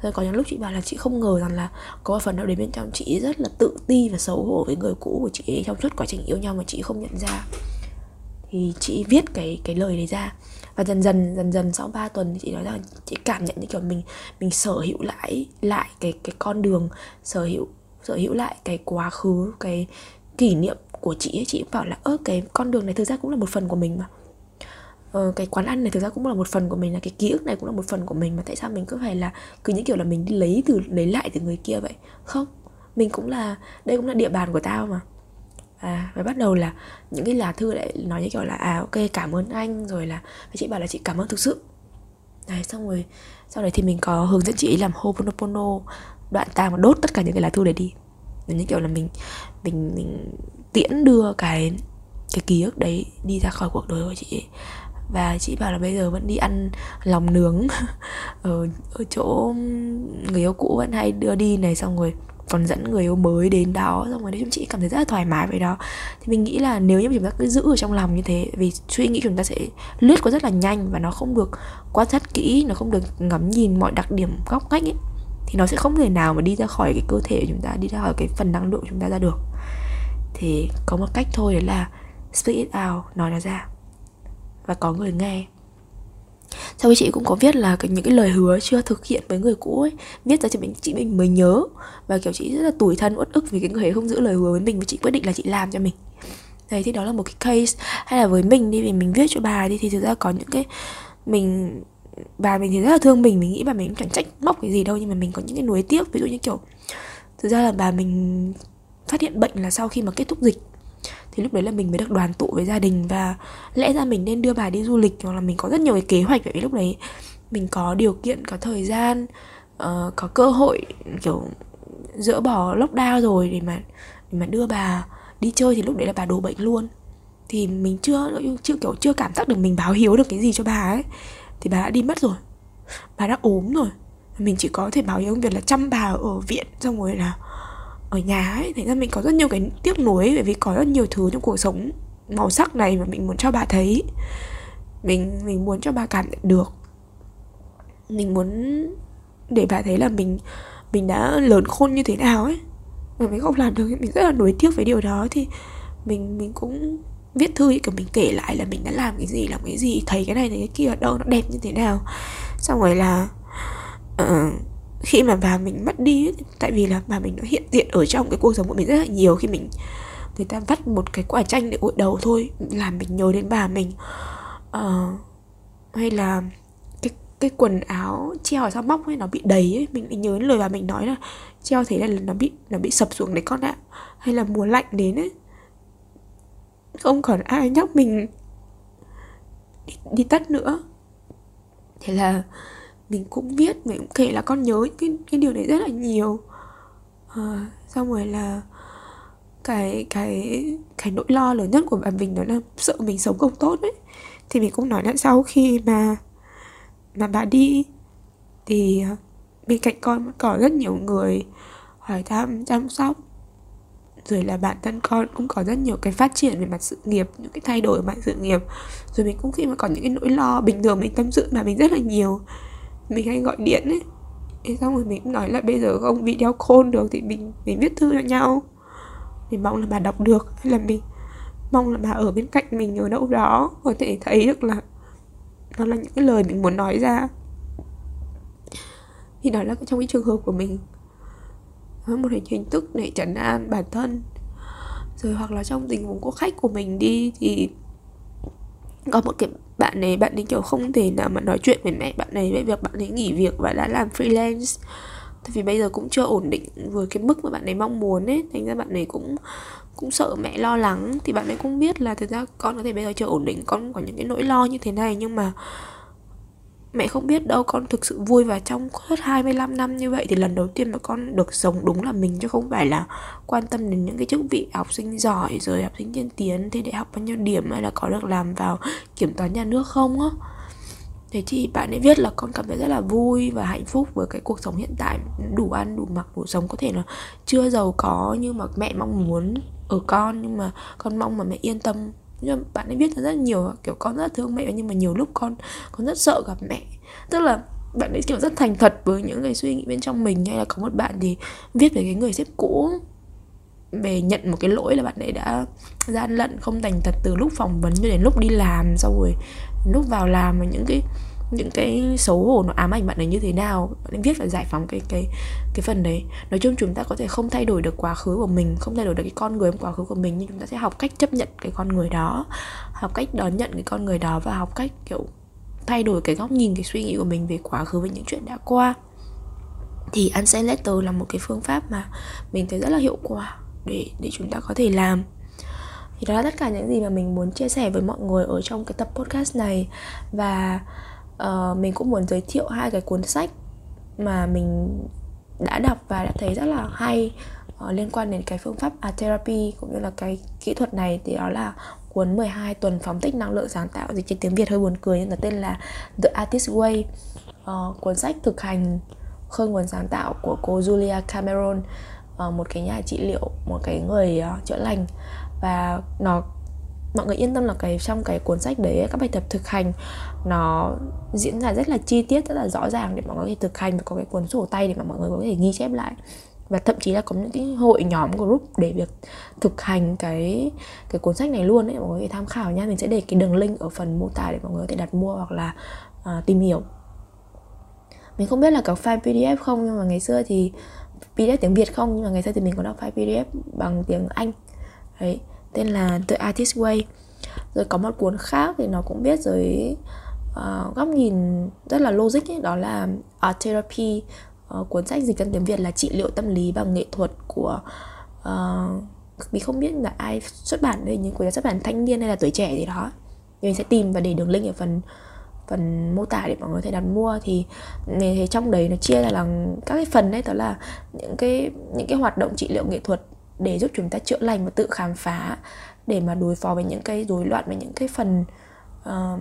Rồi có những lúc chị bảo là chị không ngờ rằng là có một phần nào đấy bên trong chị rất là tự ti và xấu hổ với người cũ của chị trong suốt quá trình yêu nhau mà chị không nhận ra. Thì chị viết cái cái lời đấy ra và dần dần dần dần sau 3 tuần thì chị nói rằng chị cảm nhận như kiểu mình mình sở hữu lại lại cái cái con đường sở hữu sở hữu lại cái quá khứ cái kỷ niệm của chị ấy chị cũng bảo là ơ cái con đường này thực ra cũng là một phần của mình mà. Ờ, cái quán ăn này thực ra cũng là một phần của mình là cái ký ức này cũng là một phần của mình mà tại sao mình cứ phải là cứ những kiểu là mình đi lấy từ lấy lại từ người kia vậy? Không mình cũng là đây cũng là địa bàn của tao mà. À và bắt đầu là những cái lá thư lại nói như kiểu là à ok cảm ơn anh. Rồi là chị bảo là chị cảm ơn thực sự. Đấy xong rồi sau đấy thì mình có hướng dẫn chị ấy làm hoponopono đoạn tang và đốt tất cả những cái lá thư đấy đi. Như kiểu là mình mình mình tiễn đưa cái cái ký ức đấy đi ra khỏi cuộc đời của chị ấy. Và chị bảo là bây giờ vẫn đi ăn lòng nướng [laughs] ở, ở chỗ người yêu cũ vẫn hay đưa đi này xong rồi còn dẫn người yêu mới đến đó xong rồi đấy chúng chị cảm thấy rất là thoải mái với đó. Thì mình nghĩ là nếu như chúng ta cứ giữ ở trong lòng như thế vì suy nghĩ chúng ta sẽ lướt qua rất là nhanh và nó không được quan sát kỹ nó không được ngắm nhìn mọi đặc điểm góc cách ấy thì nó sẽ không thể nào mà đi ra khỏi cái cơ thể của chúng ta, đi ra khỏi cái phần năng lượng của chúng ta ra được. Thì có một cách thôi đấy là speak it out, nói nó ra. Và có người nghe. Sau khi chị cũng có viết là những cái lời hứa chưa thực hiện với người cũ ấy, viết ra cho mình, chị mình mới nhớ. Và kiểu chị rất là tủi thân, uất ức vì cái người ấy không giữ lời hứa với mình, và chị quyết định là chị làm cho mình. Đấy, thì đó là một cái case. Hay là với mình đi, vì mình viết cho bà đi, thì thực ra có những cái mình bà mình thì rất là thương mình mình nghĩ bà mình cũng chẳng trách móc cái gì đâu nhưng mà mình có những cái nuối tiếc ví dụ như kiểu thực ra là bà mình phát hiện bệnh là sau khi mà kết thúc dịch thì lúc đấy là mình mới được đoàn tụ với gia đình và lẽ ra mình nên đưa bà đi du lịch hoặc là mình có rất nhiều cái kế hoạch bởi vì lúc đấy mình có điều kiện có thời gian uh, có cơ hội kiểu dỡ bỏ lockdown rồi để mà để mà đưa bà đi chơi thì lúc đấy là bà đổ bệnh luôn. Thì mình chưa chưa kiểu chưa cảm giác được mình báo hiếu được cái gì cho bà ấy thì bà đã đi mất rồi. Bà đã ốm rồi. Mình chỉ có thể báo hiếu việc là chăm bà ở viện, xong rồi là ở nhà ấy. Thành ra mình có rất nhiều cái tiếc nuối, bởi vì có rất nhiều thứ trong cuộc sống màu sắc này mà mình muốn cho bà thấy. Mình mình muốn cho bà cảm nhận được. Mình muốn để bà thấy là mình mình đã lớn khôn như thế nào ấy. Mà mình không làm được, mình rất là nuối tiếc với điều đó. Thì mình mình cũng viết thư kiểu mình kể lại là mình đã làm cái gì làm cái gì thấy cái này thấy cái kia ở đâu nó đẹp như thế nào. Xong rồi là uh, khi mà bà mình mất đi tại vì là bà mình nó hiện diện ở trong cái cuộc sống của mình rất là nhiều khi mình người ta vắt một cái quả chanh để gội đầu thôi làm mình nhớ đến bà mình. Uh, hay là cái cái quần áo treo ở sau móc ấy nó bị đầy ấy mình, mình nhớ đến lời bà mình nói là treo thế là nó bị nó bị sập xuống đấy con ạ. Hay là mùa lạnh đến ấy không còn ai nhắc mình đi, đi tắt nữa. Thế là mình cũng viết mình cũng kể là con nhớ cái cái điều đấy rất là nhiều. À, xong rồi là cái cái cái nỗi lo lớn nhất của bạn mình đó là sợ mình sống không tốt ấy. Thì mình cũng nói là sau khi mà mà bà đi. Thì ờ, bên cạnh con có rất nhiều người hỏi thăm chăm sóc rồi là bản thân con cũng có rất nhiều cái phát triển về mặt sự nghiệp, những cái thay đổi về mặt sự nghiệp. Rồi mình cũng khi mà có những cái nỗi lo bình thường mình tâm sự mà mình rất là nhiều. Mình hay gọi điện ấy. Thế xong rồi mình cũng nói là bây giờ không video call được thì mình mình viết thư cho nhau. Mình mong là bà đọc được, hay là mình mong là bà ở bên cạnh mình ở đâu đó. Có thể thấy được là nó là những cái lời mình muốn nói ra. Thì đó là trong cái trường hợp của mình một hình thức để trấn an bản thân. Rồi hoặc là trong tình huống có khách của mình đi thì có một cái bạn này, bạn ấy kiểu không thể nào mà nói chuyện với mẹ bạn này về việc bạn ấy nghỉ việc và đã làm freelance. Tại vì bây giờ cũng chưa ổn định với cái mức mà bạn ấy mong muốn ấy. Thành ra bạn ấy cũng cũng sợ mẹ lo lắng. Thì bạn ấy cũng biết là thực ra con có thể bây giờ chưa ổn định, con có những cái nỗi lo như thế này. Nhưng mà mẹ không biết đâu, con thực sự vui và trong suốt 25 năm như vậy thì lần đầu tiên mà con được sống đúng là mình chứ không phải là quan tâm đến những cái chức vị học sinh giỏi rồi học sinh tiên tiến thì để học bao nhiêu điểm hay là có được làm vào kiểm toán nhà nước không á. Thế thì bạn ấy viết là con cảm thấy rất là vui và hạnh phúc với cái cuộc sống hiện tại, đủ ăn, đủ mặc, đủ sống. Có thể là chưa giàu có nhưng mà mẹ mong muốn ở con, nhưng mà con mong mà mẹ yên tâm nhưng mà bạn ấy viết rất nhiều, kiểu con rất thương mẹ, nhưng mà nhiều lúc con con rất sợ gặp mẹ. Tức là bạn ấy, kiểu, rất thành thật với những cái suy nghĩ bên trong mình. Hay là có một bạn thì viết về cái người sếp cũ, về nhận một cái lỗi là bạn ấy đã gian lận, không thành thật từ lúc phỏng vấn cho đến lúc đi làm, xong rồi lúc vào làm và những cái những cái xấu hổ, nó ám ảnh bạn ấy như thế nào. Bạn ấy viết và giải phóng cái cái cái phần đấy. Nói chung chúng ta có thể không thay đổi được quá khứ của mình, không thay đổi được cái con người trong quá khứ của mình, nhưng chúng ta sẽ học cách chấp nhận cái con người đó, học cách đón nhận cái con người đó và học cách, kiểu, thay đổi cái góc nhìn, cái suy nghĩ của mình về quá khứ và những chuyện đã qua. Thì unsend letter là một cái phương pháp mà mình thấy rất là hiệu quả để để chúng ta có thể làm. Thì đó là tất cả những gì mà mình muốn chia sẻ với mọi người ở trong cái tập podcast này. Và uh, mình cũng muốn giới thiệu hai cái cuốn sách mà mình đã đọc và đã thấy rất là hay uh, liên quan đến cái phương pháp art therapy cũng như là cái kỹ thuật này. Thì đó là cuốn 12 tuần phóng thích năng lượng sáng tạo dịch trên tiếng Việt hơi buồn cười nhưng nó tên là The Artist Way. Uh, cuốn sách thực hành khơi nguồn sáng tạo của cô Julia Cameron uh, một cái nhà trị liệu một cái người uh, chữa lành. Và nó mọi người yên tâm là cái trong cái cuốn sách đấy các bài tập thực hành nó diễn ra rất là chi tiết rất là rõ ràng để mọi người có thể thực hành và có cái cuốn sổ tay để mà mọi người có thể ghi chép lại. Và thậm chí là có những cái hội nhóm group để việc thực hành cái cái cuốn sách này luôn ấy mọi người có thể tham khảo nha. Mình sẽ để cái đường link ở phần mô tả để mọi người có thể đặt mua hoặc là uh, tìm hiểu. Mình không biết là có file pdf không nhưng mà ngày xưa thì pdf tiếng việt không nhưng mà ngày xưa thì mình có đọc file pdf bằng tiếng anh. Đấy tên là The Artist Way. Rồi có một cuốn khác thì nó cũng biết dưới uh, góc nhìn rất là logic ấy, đó là Art Therapy. Uh, cuốn sách dịch sang tiếng Việt là trị liệu tâm lý bằng nghệ thuật của uh, mình không biết là ai xuất bản đây nhưng của xuất bản thanh niên hay là tuổi trẻ gì đó. Thì mình sẽ tìm và để đường link ở phần phần mô tả để mọi người có thể đặt mua. Thì, thì trong đấy nó chia ra là các cái phần đấy đó là những cái những cái hoạt động trị liệu nghệ thuật để giúp chúng ta chữa lành và tự khám phá để mà đối phó với những cái rối loạn và những cái phần uh,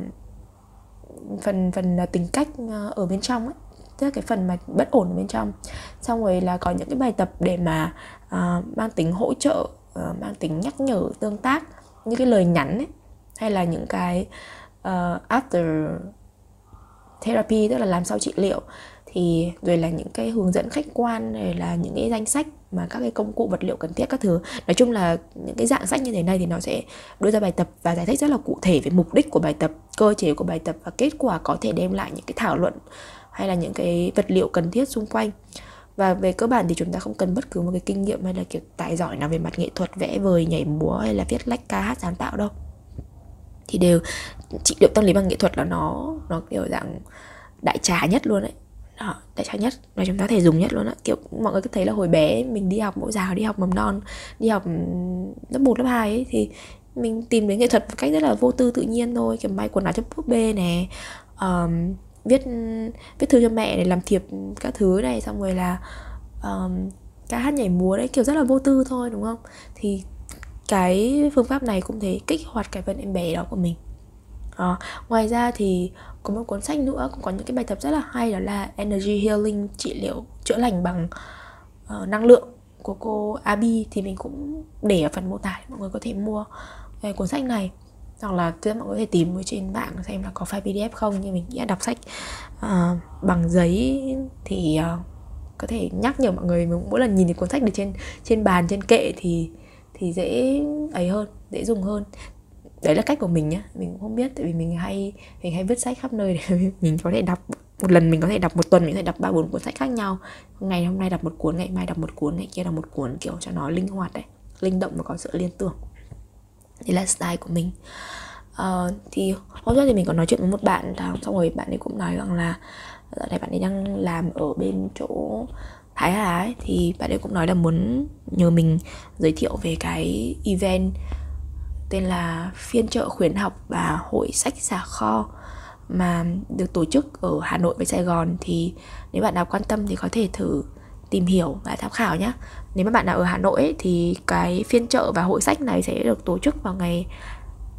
phần phần à, tính cách à, ở bên trong ấy tức là cái phần mà bất ổn ở bên trong. Xong rồi là có những cái bài tập để mà uh, mang tính hỗ trợ uh, mang tính nhắc nhở tương tác như cái lời nhắn ấy hay là những cái uh, after therapy tức là làm sau trị liệu thì rồi là những cái hướng dẫn khách quan, rồi là những cái danh sách mà các cái công cụ, vật liệu cần thiết các thứ. Nói chung là những cái dạng sách như thế này thì nó sẽ đưa ra bài tập và giải thích rất là cụ thể về mục đích của bài tập, cơ chế của bài tập và kết quả có thể đem lại những cái thảo luận hay là những cái vật liệu cần thiết xung quanh. Và về cơ bản thì chúng ta không cần bất cứ một cái kinh nghiệm hay là kiểu tài giỏi nào về mặt nghệ thuật, vẽ vời, nhảy múa hay là viết lách, ca hát, sáng tạo đâu. Thì đều trị liệu tâm lý bằng nghệ thuật là nó nó kiểu dạng đại trà nhất luôn đấy đó, đại trà nhất? Mà chúng ta thể dùng nhất luôn á. Kiểu mọi người cứ thấy là hồi bé mình đi học mẫu giáo đi học mầm non đi học lớp 1, lớp 2 ấy thì mình tìm đến nghệ thuật một cách rất là vô tư tự nhiên thôi. Kiểu may quần áo cho búp bê nè um, viết viết thư cho mẹ để làm thiệp các thứ này xong rồi là um, ca hát nhảy múa đấy kiểu rất là vô tư thôi đúng không? Thì cái phương pháp này cũng thế kích hoạt cái phần em bé đó của mình à, ngoài ra thì có một cuốn sách nữa cũng có những cái bài tập rất là hay đó là energy healing trị liệu chữa lành bằng uh, năng lượng của cô Abi thì mình cũng để ở phần mô tả mọi người có thể mua cái cuốn sách này. Hoặc là mọi người có thể tìm trên mạng xem là có file PDF không nhưng mình nghĩ đọc sách uh, bằng giấy thì uh, có thể nhắc nhở mọi người mỗi lần nhìn thấy cuốn sách được trên trên bàn trên kệ thì thì dễ ấy hơn dễ dùng hơn đấy là cách của mình nhá. Mình cũng không biết tại vì mình hay mình hay viết sách khắp nơi để [laughs] mình có thể đọc một lần mình có thể đọc một tuần mình có thể đọc ba bốn cuốn sách khác nhau. Ngày hôm nay đọc một cuốn ngày mai đọc một cuốn ngày kia đọc một cuốn kiểu cho nó linh hoạt đấy linh động và có sự liên tưởng. Đấy là style của mình. Uh, thì hôm trước thì mình có nói chuyện với một bạn xong rồi bạn ấy cũng nói rằng là dạo này bạn ấy đang làm ở bên chỗ Thái Hà ấy thì bạn ấy cũng nói là muốn nhờ mình giới thiệu về cái event tên là phiên chợ khuyến học và hội sách giả kho mà được tổ chức ở Hà Nội với Sài Gòn thì nếu bạn nào quan tâm thì có thể thử tìm hiểu và tham khảo nhé. Nếu mà bạn nào ở Hà Nội ấy, thì cái phiên chợ và hội sách này sẽ được tổ chức vào ngày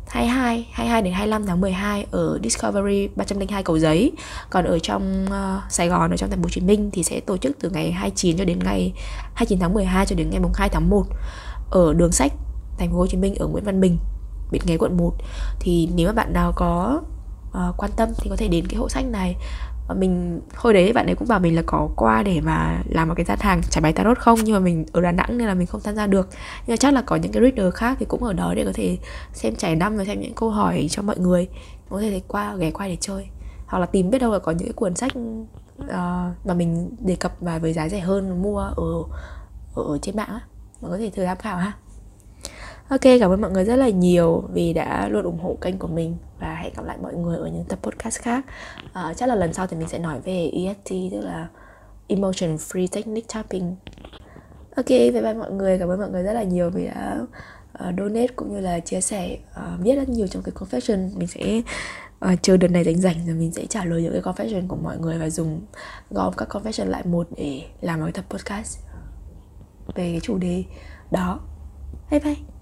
22, 22 đến 25 tháng 12 ở Discovery 302 Cầu Giấy. Còn ở trong uh, Sài Gòn ở trong thành phố Hồ Chí Minh thì sẽ tổ chức từ ngày 29 cho đến ngày 29 tháng 12 cho đến ngày 2 tháng 1 ở đường sách thành phố Hồ Chí Minh ở Nguyễn Văn Bình, Bến Nghé quận 1. Thì nếu mà bạn nào có uh, quan tâm thì có thể đến cái hội sách này. Và mình hồi đấy bạn ấy cũng bảo mình là có qua để mà làm một cái gian hàng trải bài tarot không? Nhưng mà mình ở Đà Nẵng nên là mình không tham gia được. Nhưng mà chắc là có những cái reader khác thì cũng ở đó để có thể xem trải năm và xem những câu hỏi cho mọi người. Có thể qua ghé qua để chơi. Hoặc là tìm biết đâu là có những cái cuốn sách uh, mà mình đề cập và với giá rẻ hơn mua ở ở trên mạng á. Mà có thể thử tham khảo ha. Ok, cảm ơn mọi người rất là nhiều vì đã luôn ủng hộ kênh của mình và hẹn gặp lại mọi người ở những tập podcast khác. À, chắc là lần sau thì mình sẽ nói về EFT tức là Emotion Free Technique Tapping. Ok, bye bye mọi người. Cảm ơn mọi người rất là nhiều vì đã uh, donate cũng như là chia sẻ uh, rất nhiều trong cái confession. Mình sẽ uh, chờ đợt này rảnh rảnh rồi mình sẽ trả lời những cái confession của mọi người và dùng gom các confession lại một để làm một tập podcast về cái chủ đề đó. Bye bye.